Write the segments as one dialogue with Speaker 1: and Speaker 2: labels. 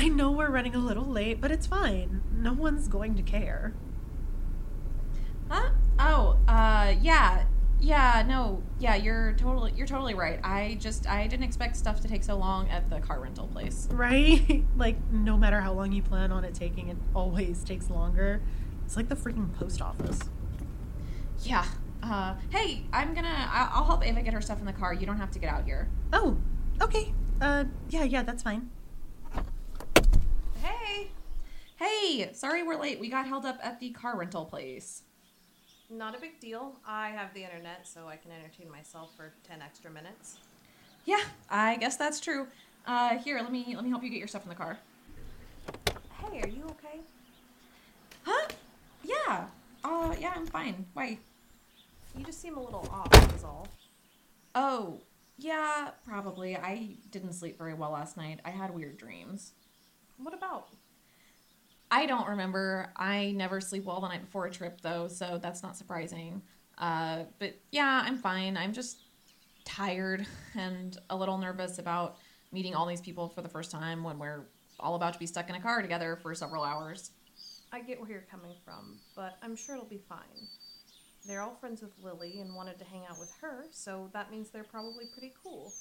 Speaker 1: I know we're running a little late, but it's fine. No one's going to care.
Speaker 2: Huh? Oh, uh, yeah. Yeah, no. Yeah, you're totally you're totally right. I just I didn't expect stuff to take so long at the car rental place.
Speaker 1: Right? like, no matter how long you plan on it taking, it always takes longer. It's like the freaking post office.
Speaker 2: Yeah. Uh, hey, I'm gonna I'll help Ava get her stuff in the car. You don't have to get out here.
Speaker 1: Oh, okay. Uh, yeah, yeah, that's fine.
Speaker 2: Hey. Hey, sorry we're late. We got held up at the car rental place.
Speaker 3: Not a big deal. I have the internet, so I can entertain myself for 10 extra minutes.
Speaker 2: Yeah, I guess that's true. Uh, here, let me let me help you get your stuff in the car.
Speaker 3: Hey, are you okay?
Speaker 2: Huh? Yeah. Uh, yeah, I'm fine. Why?
Speaker 3: You just seem a little off, is all.
Speaker 2: Oh, yeah, probably. I didn't sleep very well last night. I had weird dreams.
Speaker 3: What about?
Speaker 2: I don't remember. I never sleep well the night before a trip, though, so that's not surprising. Uh, but yeah, I'm fine. I'm just tired and a little nervous about meeting all these people for the first time when we're all about to be stuck in a car together for several hours.
Speaker 3: I get where you're coming from, but I'm sure it'll be fine. They're all friends with Lily and wanted to hang out with her, so that means they're probably pretty cool.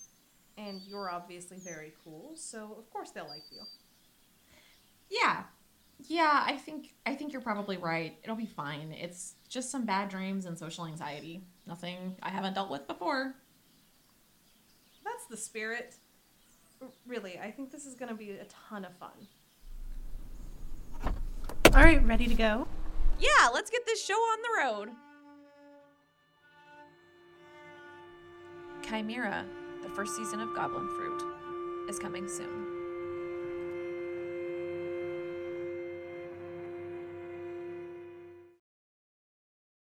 Speaker 3: And you're obviously very cool, so of course they'll like you.
Speaker 2: Yeah. Yeah, I think I think you're probably right. It'll be fine. It's just some bad dreams and social anxiety. Nothing I haven't dealt with before.
Speaker 3: That's the spirit. Really, I think this is gonna be a ton of fun.
Speaker 1: All right, ready to go?
Speaker 2: Yeah, let's get this show on the road. Chimera, the first season of Goblin Fruit, is coming soon.